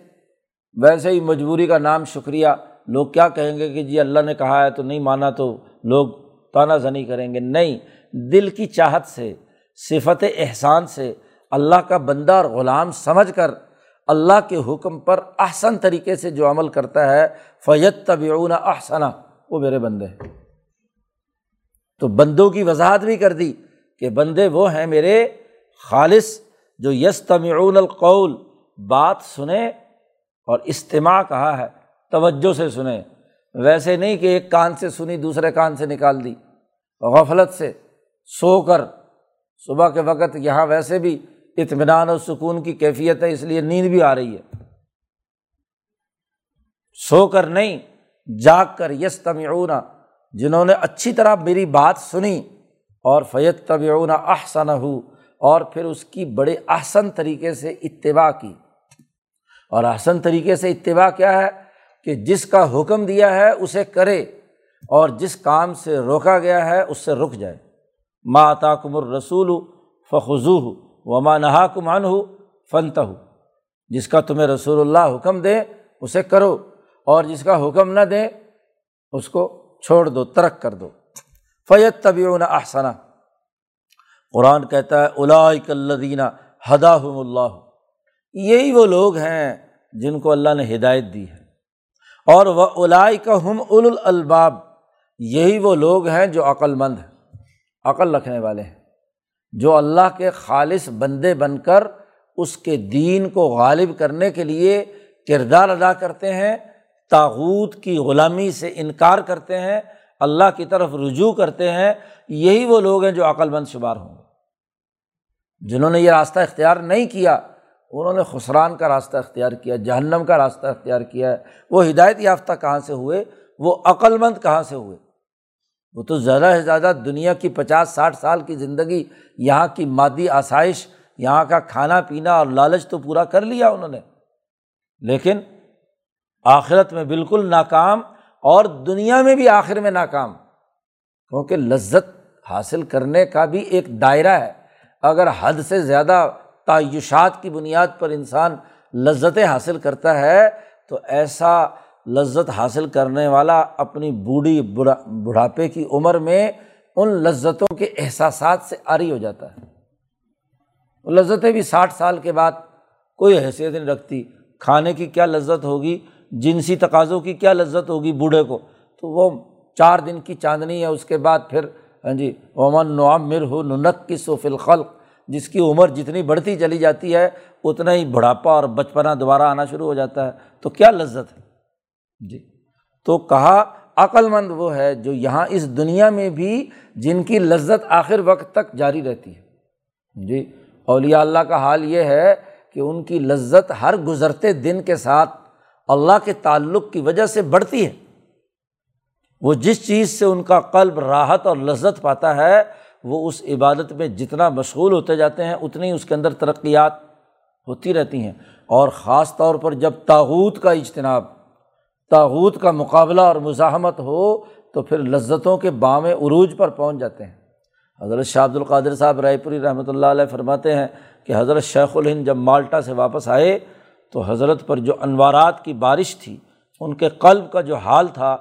Speaker 1: ویسے ہی مجبوری کا نام شکریہ۔ لوگ کیا کہیں گے کہ جی اللہ نے کہا ہے تو نہیں مانا تو لوگ تانہ زنی کریں گے۔ نہیں، دل کی چاہت سے، صفت احسان سے اللہ کا بندہ اور غلام سمجھ کر اللہ کے حکم پر احسن طریقے سے جو عمل کرتا ہے فیت طبعون احسنا وہ میرے بندے ہیں۔ تو بندوں کی وضاحت بھی کر دی کہ بندے وہ ہیں میرے خالص جو یس تمعون القول، بات سنیں اور استماع کہا ہے، توجہ سے سنیں۔ ویسے نہیں کہ ایک کان سے سنی، دوسرے کان سے نکال دی۔ غفلت سے سو کر صبح کے وقت یہاں ویسے بھی اطمینان اور سکون کی کیفیت ہے، اس لیے نیند بھی آ رہی ہے۔ سو کر نہیں، جاگ کر یس تمیعون جنہوں نے اچھی طرح میری بات سنی، اور فیت طبعون احسن ہو اور پھر اس کی بڑے احسن طریقے سے اتباع کی۔ اور احسن طریقے سے اتباع کیا ہے؟ کہ جس کا حکم دیا ہے اسے کرے اور جس کام سے روکا گیا ہے اس سے رک جائے۔ ماں تاکم الرسول فخو ہو و ماں نہا کمان ہو فنت ہو جس کا تمہیں رسول اللہ حکم دے اسے کرو، اور جس کا حکم نہ دے اس کو چھوڑ دو، ترک کر دو۔ فیت طبی احسنا قرآن کہتا ہے الادینہ ہدا اللہ یہی وہ لوگ ہیں جن کو اللہ نے ہدایت دی ہے۔ اور وہ الائی کا ہم الباب یہی وہ لوگ ہیں جو عقل مند ہیں، عقل رکھنے والے ہیں، جو اللہ کے خالص بندے بن کر اس کے دین کو غالب کرنے کے لیے کردار ادا کرتے ہیں تاوت کی غلامی سے انکار کرتے ہیں، اللہ کی طرف رجوع کرتے ہیں، یہی وہ لوگ ہیں جو عقل مند شمار ہوں گے۔ جنہوں نے یہ راستہ اختیار نہیں کیا انہوں نے خسران کا راستہ اختیار کیا، جہنم کا راستہ اختیار کیا۔ ہے وہ ہدایت یافتہ کہاں سے ہوئے؟ وہ عقل مند کہاں سے ہوئے؟ وہ تو زیادہ سے زیادہ دنیا کی پچاس، ساٹھ سال کی زندگی، یہاں کی مادی آسائش، یہاں کا کھانا پینا اور لالچ تو پورا کر لیا انہوں نے۔ لیکن آخرت میں بالکل ناکام اور دنیا میں بھی آخر میں ناکام۔ کیونکہ لذت حاصل کرنے کا بھی ایک دائرہ ہے۔ اگر حد سے زیادہ تعیشات کی بنیاد پر انسان لذتیں حاصل کرتا ہے، تو ایسا لذت حاصل کرنے والا اپنی بوڑھی بڑھاپے کی عمر میں ان لذتوں کے احساسات سے عاری ہو جاتا ہے۔ لذتیں بھی ساٹھ سال کے بعد کوئی حیثیت نہیں رکھتی۔ کھانے کی کیا لذت ہوگی؟ جنسی تقاضوں کی کیا لذت ہوگی بوڑھے کو؟ تو وہ چار دن کی چاندنی ہے، اس کے بعد پھر ہاں جی عمن نعم مر ہو ننک کی سو فلخلق جس کی عمر جتنی بڑھتی چلی جاتی ہے، اتنا ہی بڑھاپا اور بچپنا دوبارہ آنا شروع ہو جاتا ہے۔ تو کیا لذت ہے؟ جی۔ تو کہا، عقل مند وہ ہے جو یہاں اس دنیا میں بھی جن کی لذت آخر وقت تک جاری رہتی ہے۔ جی۔ اولیاء اللہ کا حال یہ ہے کہ ان کی لذت ہر گزرتے دن کے ساتھ اللہ کے تعلق کی وجہ سے بڑھتی ہے۔ وہ جس چیز سے ان کا قلب راحت اور لذت پاتا ہے وہ اس عبادت میں جتنا مشغول ہوتے جاتے ہیں، اتنی اس کے اندر ترقیات ہوتی رہتی ہیں۔ اور خاص طور پر جب تاوت کا اجتناب تاوت کا مقابلہ اور مزاحمت ہو، تو پھر لذتوں کے بام عروج پر پہنچ جاتے ہیں۔ حضرت شاہ عبد القادر صاحب رائے پوری رحمۃ اللہ علیہ فرماتے ہیں کہ حضرت شیخ الہند جب مالٹا سے واپس آئے، تو حضرت پر جو انوارات کی بارش تھی، ان کے قلب کا جو حال تھا،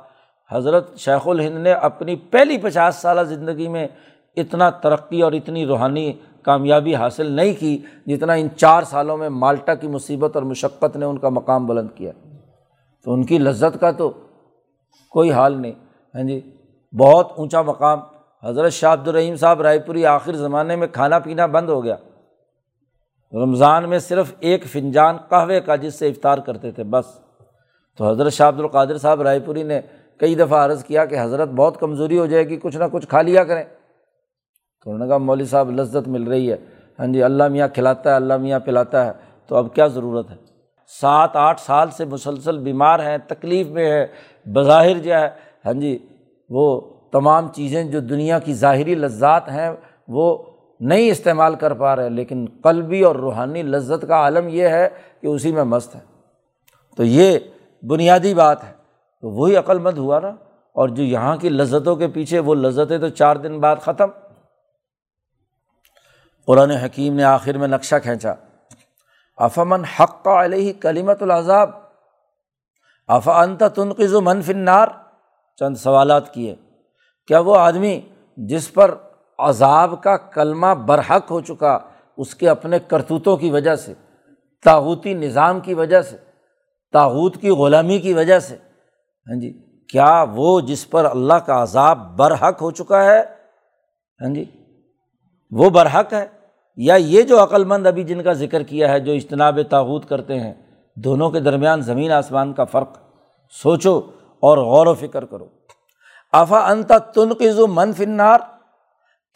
Speaker 1: حضرت شیخ الہند نے اپنی پہلی پچاس سالہ زندگی میں اتنا ترقی اور اتنی روحانی کامیابی حاصل نہیں کی جتنا ان چار سالوں میں مالٹا کی مصیبت اور مشقت نے ان کا مقام بلند کیا۔ تو ان کی لذت کا تو کوئی حال نہیں۔ ہاں جی بہت اونچا مقام۔ حضرت شاہ عبد الرحیم صاحب رائے پوری آخر زمانے میں کھانا پینا بند ہو گیا۔ رمضان میں صرف ایک فنجان قہوے کا جس سے افطار کرتے تھے، بس۔ تو حضرت شاہ عبد القادر صاحب رائے پوری نے کئی دفعہ عرض کیا کہ حضرت بہت کمزوری ہو جائے گی، کچھ نہ کچھ کھا لیا کریں۔ تو انہوں نے کہا مولوی صاحب لذت مل رہی ہے۔ ہاں جی اللہ میاں کھلاتا ہے، اللہ میاں پلاتا ہے۔ تو اب کیا ضرورت ہے؟ سات آٹھ سال سے مسلسل بیمار ہیں، تکلیف میں ہے بظاہر جو ہے ہاں جی وہ تمام چیزیں جو دنیا کی ظاہری لذات ہیں، وہ نہیں استعمال کر پا رہے۔ لیکن قلبی اور روحانی لذت کا عالم یہ ہے کہ اسی میں مست ہے تو یہ بنیادی بات ہے۔ تو وہی عقل مند ہوا نا۔ اور جو یہاں کی لذتوں کے پیچھے، وہ لذتیں تو چار دن بعد ختم۔ قرآن حکیم نے آخر میں نقشہ کھینچا۔ افامن حق کا علیہ کلیمت العذاب، افا انت تنقز و منفنار چند سوالات کیے۔ کیا وہ آدمی جس پر عذاب کا کلمہ برحق ہو چکا، اس کے اپنے کرتوتوں کی وجہ سے تاوتی نظام کی وجہ سے تاوت کی غلامی کی وجہ سے؟ ہاں جی کیا وہ جس پر اللہ کا عذاب برحق ہو چکا ہے؟ ہاں جی وہ برحق ہے۔ یا یہ جو عقلمند ابھی جن کا ذکر کیا ہے جو اجتناب تاوت کرتے ہیں، دونوں کے درمیان زمین آسمان کا فرق سوچو اور غور و فکر کرو۔ افا انتا تنقز و منفنار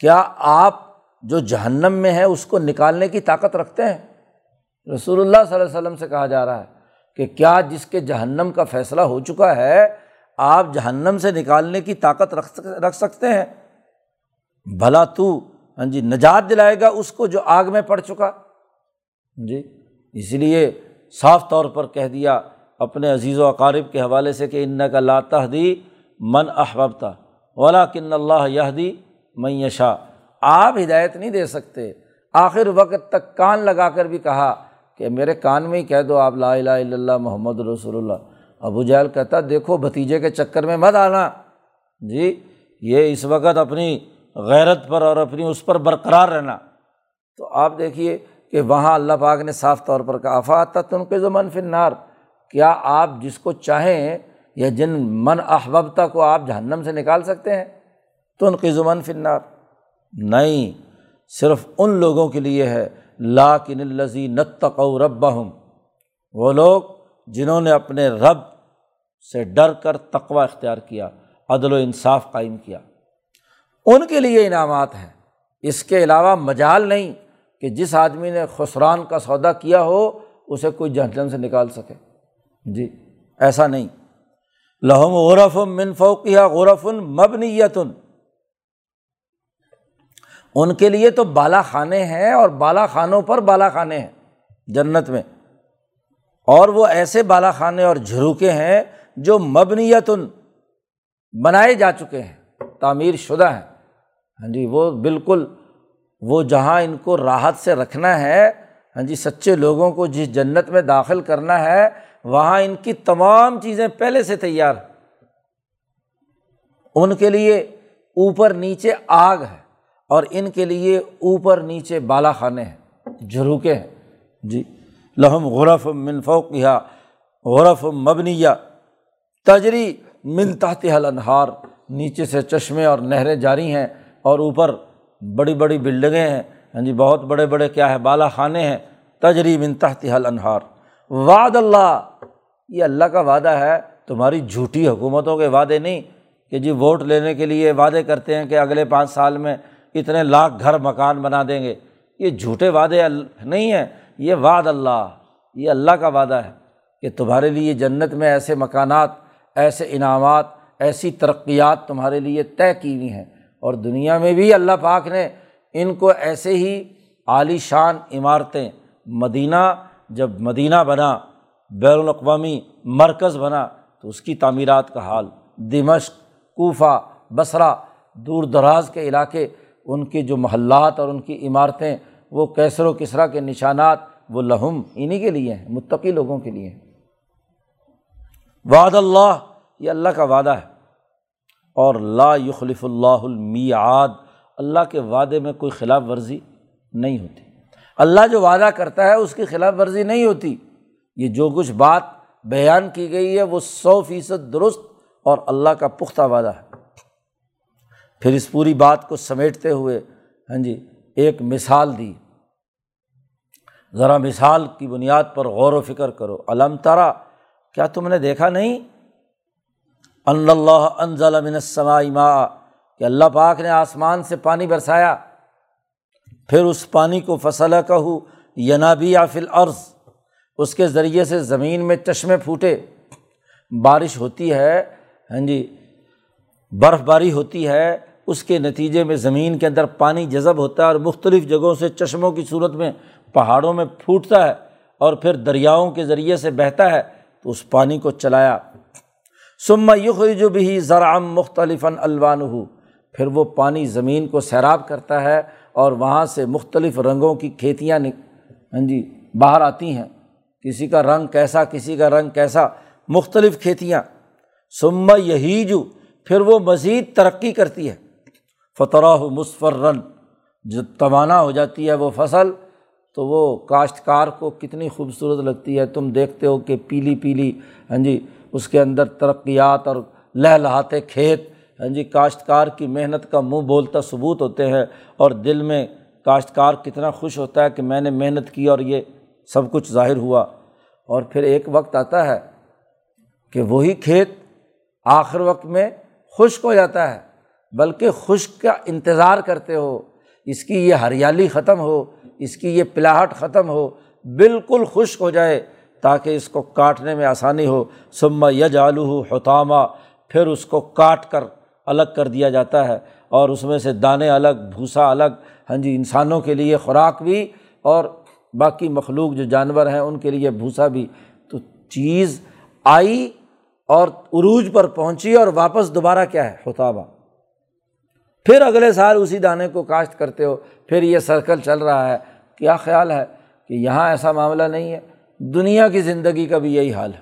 Speaker 1: کیا آپ جو جہنم میں ہے اس کو نکالنے کی طاقت رکھتے ہیں؟ رسول اللہ صلی اللہ علیہ وسلم سے کہا جا رہا ہے کہ کیا جس کے جہنم کا فیصلہ ہو چکا ہے، آپ جہنم سے نکالنے کی طاقت رکھ رکھ سکتے ہیں؟ بھلا تو ہاں جی نجات دلائے گا اس کو جو آگ میں پڑ چکا۔ جی اس لیے صاف طور پر کہہ دیا اپنے عزیز و اقارب کے حوالے سے کہ ان کا لاتحدی من احبابتا ولا کن اللہ یہدی معیشہ آپ ہدایت نہیں دے سکتے۔ آخر وقت تک کان لگا کر بھی کہا کہ میرے کان میں ہی کہہ دو، آپ لا الہ الا اللہ محمد رسول اللہ۔ ابو جہل کہتا، دیکھو بھتیجے کے چکر میں مت آنا۔ جی یہ اس وقت اپنی غیرت پر اور اپنی اس پر برقرار رہنا۔ تو آپ دیکھیے کہ وہاں اللہ پاک نے صاف طور پر کہا آفات تن کے زمن فنار کیا آپ جس کو چاہیں یا جن من احبتا کو آپ جہنم سے نکال سکتے ہیں تو ان کی زمن فنار نہیں، صرف ان لوگوں کے لیے ہے۔ لاکن الزی نتقو رب ہوں وہ لوگ جنہوں نے اپنے رب سے ڈر کر تقوا اختیار کیا، عدل و انصاف قائم کیا۔ ان کے لیے انعامات ہیں۔ اس کے علاوہ مجال نہیں کہ جس آدمی نے خسران کا سودا کیا ہو، اسے کوئی جہنم سے نکال سکے۔ جی ایسا نہیں۔ لہم غرف من فوقیہ غرف مبنیتن ان کے لیے تو بالا خانے ہیں اور بالا خانوں پر بالا خانے ہیں جنت میں۔ اور وہ ایسے بالا خانے اور جھروکے ہیں جو مبنیتن بنائے جا چکے ہیں، تعمیر شدہ ہیں۔ ہاں جی وہ بالکل، وہ جہاں ان کو راحت سے رکھنا ہے ہاں جی سچے لوگوں کو جس جنت میں داخل کرنا ہے، وہاں ان کی تمام چیزیں پہلے سے تیار ان کے لیے اوپر نیچے آگ ہے اور ان کے لیے اوپر نیچے بالا خانے ہیں، جھروکے ہیں۔ جی لہم غرف منفوقہ غرف مبنیہ، تجری من تحت حل انہار نیچے سے چشمے اور نہریں جاری ہیں۔ اور اوپر بڑی بڑی بلڈنگیں ہیں۔ ہاں جی بہت بڑے بڑے کیا ہے، بالا خانے ہیں۔ تجری من تحت حل انہار وعد اللہ، یہ اللہ کا وعدہ ہے، تمہاری جھوٹی حکومتوں کے وعدے نہیں کہ جی ووٹ لینے کے لیے وعدے کرتے ہیں کہ اگلے پانچ سال میں اتنے لاکھ گھر مکان بنا دیں گے۔ یہ جھوٹے وعدے نہیں ہیں۔ یہ وعد اللہ، یہ اللہ کا وعدہ ہے کہ تمہارے لیے جنت میں ایسے مکانات، ایسے انعامات، ایسی ترقیات تمہارے لیے طے کی ہوئی ہیں۔ اور دنیا میں بھی اللہ پاک نے ان کو ایسے ہی عالی شان عمارتیں، مدینہ، جب مدینہ بنا، بین الاقوامی مرکز بنا، تو اس کی تعمیرات کا حال، دمشق، کوفہ بصرا دور دراز کے علاقے، ان کے جو محلات اور ان کی عمارتیں، وہ کیسر و کسرا کے نشانات، وہ لہم انہیں کے لیے ہیں، متقی لوگوں کے لیے ہیں۔ وعد اللہ، یہ اللہ کا وعدہ ہے۔ اور لا یخلف اللہ المیعاد، اللہ کے وعدے میں کوئی خلاف ورزی نہیں ہوتی۔ اللہ جو وعدہ کرتا ہے، اس کی خلاف ورزی نہیں ہوتی۔ یہ جو کچھ بات بیان کی گئی ہے، وہ سو فیصد درست اور اللہ کا پختہ وعدہ ہے۔ پھر اس پوری بات کو سمیٹتے ہوئے ہاں جی ایک مثال دی۔ ذرا مثال کی بنیاد پر غور و فکر کرو۔ علم تارا کیا تم نے دیکھا نہیں؟ اللہ انضل من السماء ماء، کہ اللہ پاک نے آسمان سے پانی برسایا، پھر اس پانی کو فصل کہو ینابی یا فل عرض اس کے ذریعے سے زمین میں چشمے پھوٹے۔ بارش ہوتی ہے ہاں جی برف باری ہوتی ہے، اس کے نتیجے میں زمین کے اندر پانی جذب ہوتا ہے اور مختلف جگہوں سے چشموں کی صورت میں پہاڑوں میں پھوٹتا ہے اور پھر دریاؤں کے ذریعے سے بہتا ہے، تو اس پانی کو چلایا۔ سما جو بھی ذرام مختلف الوان ہو پھر وہ پانی زمین کو سیراب کرتا ہے اور وہاں سے مختلف رنگوں کی کھیتیاں ہاں جی باہر آتی ہیں۔ کسی کا رنگ کیسا، کسی کا رنگ کیسا، مختلف کھیتیاں۔ سما یہی جو پھر وہ مزید ترقی کرتی ہے۔ فتح مصفرن جو توانا ہو جاتی ہے وہ فصل، تو وہ کاشتکار کو کتنی خوبصورت لگتی ہے۔ تم دیکھتے ہو کہ پیلی پیلی ہاں جی اس کے اندر ترقیات اور لہ لہاتے کھیت ہاں جی کاشتکار کی محنت کا منہ بولتا ثبوت ہوتے ہیں اور دل میں کاشتکار کتنا خوش ہوتا ہے کہ میں نے محنت کی اور یہ سب کچھ ظاہر ہوا۔ اور پھر ایک وقت آتا ہے کہ وہی کھیت آخر وقت میں خشک ہو جاتا ہے، بلکہ خشک کا انتظار کرتے ہو۔ اس کی یہ ہریالی ختم ہو، اس کی یہ پلاہٹ ختم ہو، بالکل خشک ہو جائے۔ تاکہ اس کو کاٹنے میں آسانی ہو۔ سما یج آلو ہو حتامہ پھر اس کو کاٹ کر الگ کر دیا جاتا ہے اور اس میں سے دانے الگ، بھوسا الگ۔ ہاں جی انسانوں کے لیے خوراک بھی اور باقی مخلوق جو جانور ہیں، ان کے لیے بھوسا بھی۔ تو چیز آئی اور عروج پر پہنچی اور واپس دوبارہ کیا ہے؟ حتابہ پھر اگلے سال اسی دانے کو کاشت کرتے ہو۔ پھر یہ سرکل چل رہا ہے۔ کیا خیال ہے کہ یہاں ایسا معاملہ نہیں ہے؟ دنیا کی زندگی کا بھی یہی حال ہے۔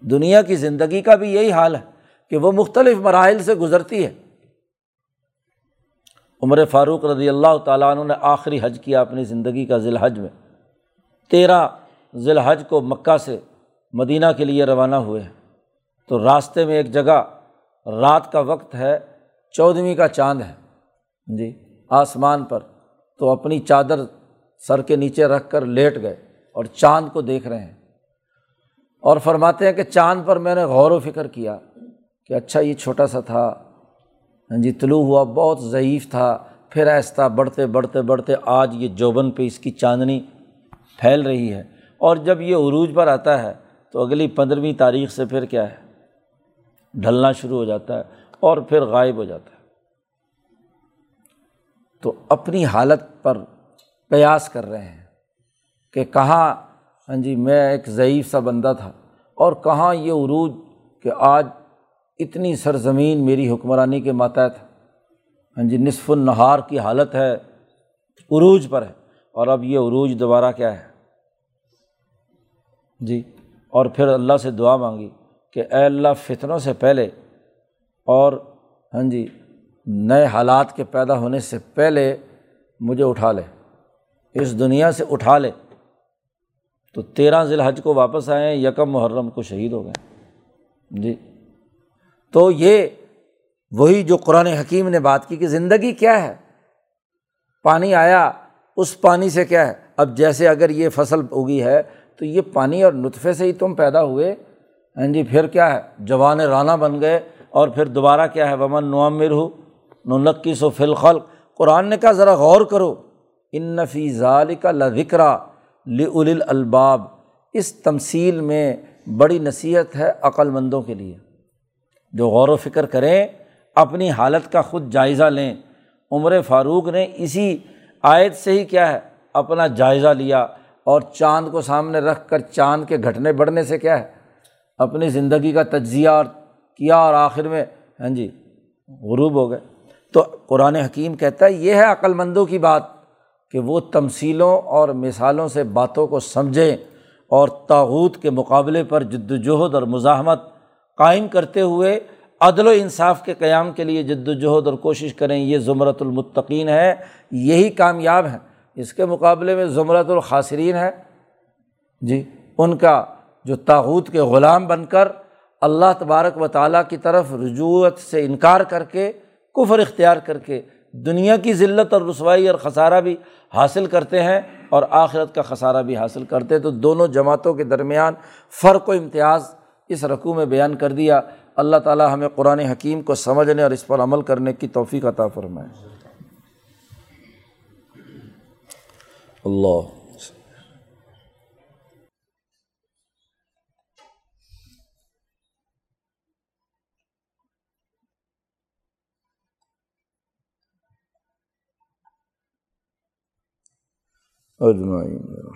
Speaker 1: دنیا کی زندگی کا بھی یہی حال ہے کہ وہ مختلف مراحل سے گزرتی ہے۔ عمر فاروق رضی اللہ تعالیٰ عنہ نے آخری حج کیا اپنی زندگی کا ذی الحج میں۔ تیرہ ذی الحج کو مکہ سے مدینہ کے لیے روانہ ہوئے۔ ہیں تو راستے میں ایک جگہ رات کا وقت ہے، چودھویں کا چاند ہے۔ جی آسمان پر تو اپنی چادر سر کے نیچے رکھ کر لیٹ گئے۔ اور چاند کو دیکھ رہے ہیں۔ اور فرماتے ہیں کہ چاند پر میں نے غور و فکر کیا کہ اچھا یہ چھوٹا سا تھا ہاں جی طلوع ہوا، بہت ضعیف تھا۔ پھر ایسا بڑھتے بڑھتے بڑھتے آج یہ جوبن پہ اس کی چاندنی پھیل رہی ہے۔ اور جب یہ عروج پر آتا ہے تو اگلی پندرہویں تاریخ سے پھر کیا ہے؟ ڈھلنا شروع ہو جاتا ہے اور پھر غائب ہو جاتا ہے۔ تو اپنی حالت پر قیاس کر رہے ہیں۔ کہ کہاں ہاں جی میں ایک ضعیف سا بندہ تھا۔ اور کہاں یہ عروج کہ آج اتنی سرزمین میری حکمرانی کے ماتحت ہاں جی نصف النہار کی حالت ہے، عروج پر ہے۔ اور اب یہ عروج دوبارہ کیا ہے؟ جی اور پھر اللہ سے دعا مانگی کہ اے اللہ، فتنوں سے پہلے اور ہاں جی نئے حالات کے پیدا ہونے سے پہلے مجھے اٹھا لے۔ اس دنیا سے اٹھا لے۔ تو تیرہ ذی الحج کو واپس آئے ہیں، یکم محرم کو شہید ہو گئے جی۔ تو یہ وہی جو قرآن حکیم نے بات کی کہ زندگی کیا ہے؟ پانی آیا، اس پانی سے کیا ہے؟ اب جیسے اگر یہ فصل اگی ہے، تو یہ پانی اور نطفے سے ہی تم پیدا ہوئے۔ ہاں جی پھر کیا ہے؟ جوان رانا بن گئے۔ اور پھر دوبارہ کیا ہے؟ ومن نعمر ہو نقی و فلخل قرآن نے کہا، ذرا غور کرو، ان نفی ظال کا لکرا لل الباب اس تمثیل میں بڑی نصیحت ہے عقل مندوں کے لیے۔ جو غور و فکر کریں، اپنی حالت کا خود جائزہ لیں۔ عمر فاروق نے اسی آیت سے ہی کیا ہے، اپنا جائزہ لیا۔ اور چاند کو سامنے رکھ کر چاند کے گھٹنے بڑھنے سے کیا ہے؟ اپنی زندگی کا تجزیہ اور کیا اور آخر میں؟ ہاں جی غروب ہو گئے۔ تو قرآن حکیم کہتا ہے، یہ ہے عقل مندوں کی بات۔ کہ وہ تمصیلوں اور مثالوں سے باتوں کو سمجھیں اور تاوت کے مقابلے پر جد وجہد اور مزاحمت قائم کرتے ہوئے عدل و انصاف کے قیام کے لیے جد وجہد اور کوشش کریں۔ یہ زمرۃ المطقین ہے، یہی کامیاب ہیں۔ اس کے مقابلے میں زمرۃ الخاصرین ہے جی ان کا جو تاوت کے غلام بن کر اللہ تبارک و تعالیٰ کی طرف رجوعت سے انکار کر کے، کفر اختیار کر کے دنیا کی ذلت اور رسوائی اور خسارہ بھی حاصل کرتے ہیں اور آخرت کا خسارہ بھی حاصل کرتے تو دونوں جماعتوں کے درمیان فرق و امتیاز اس رقوع میں بیان کر دیا۔ اللہ تعالیٰ ہمیں قرآن حکیم کو سمجھنے اور اس پر عمل کرنے کی توفیق عطا فرمائے۔ اللہ اجمعین۔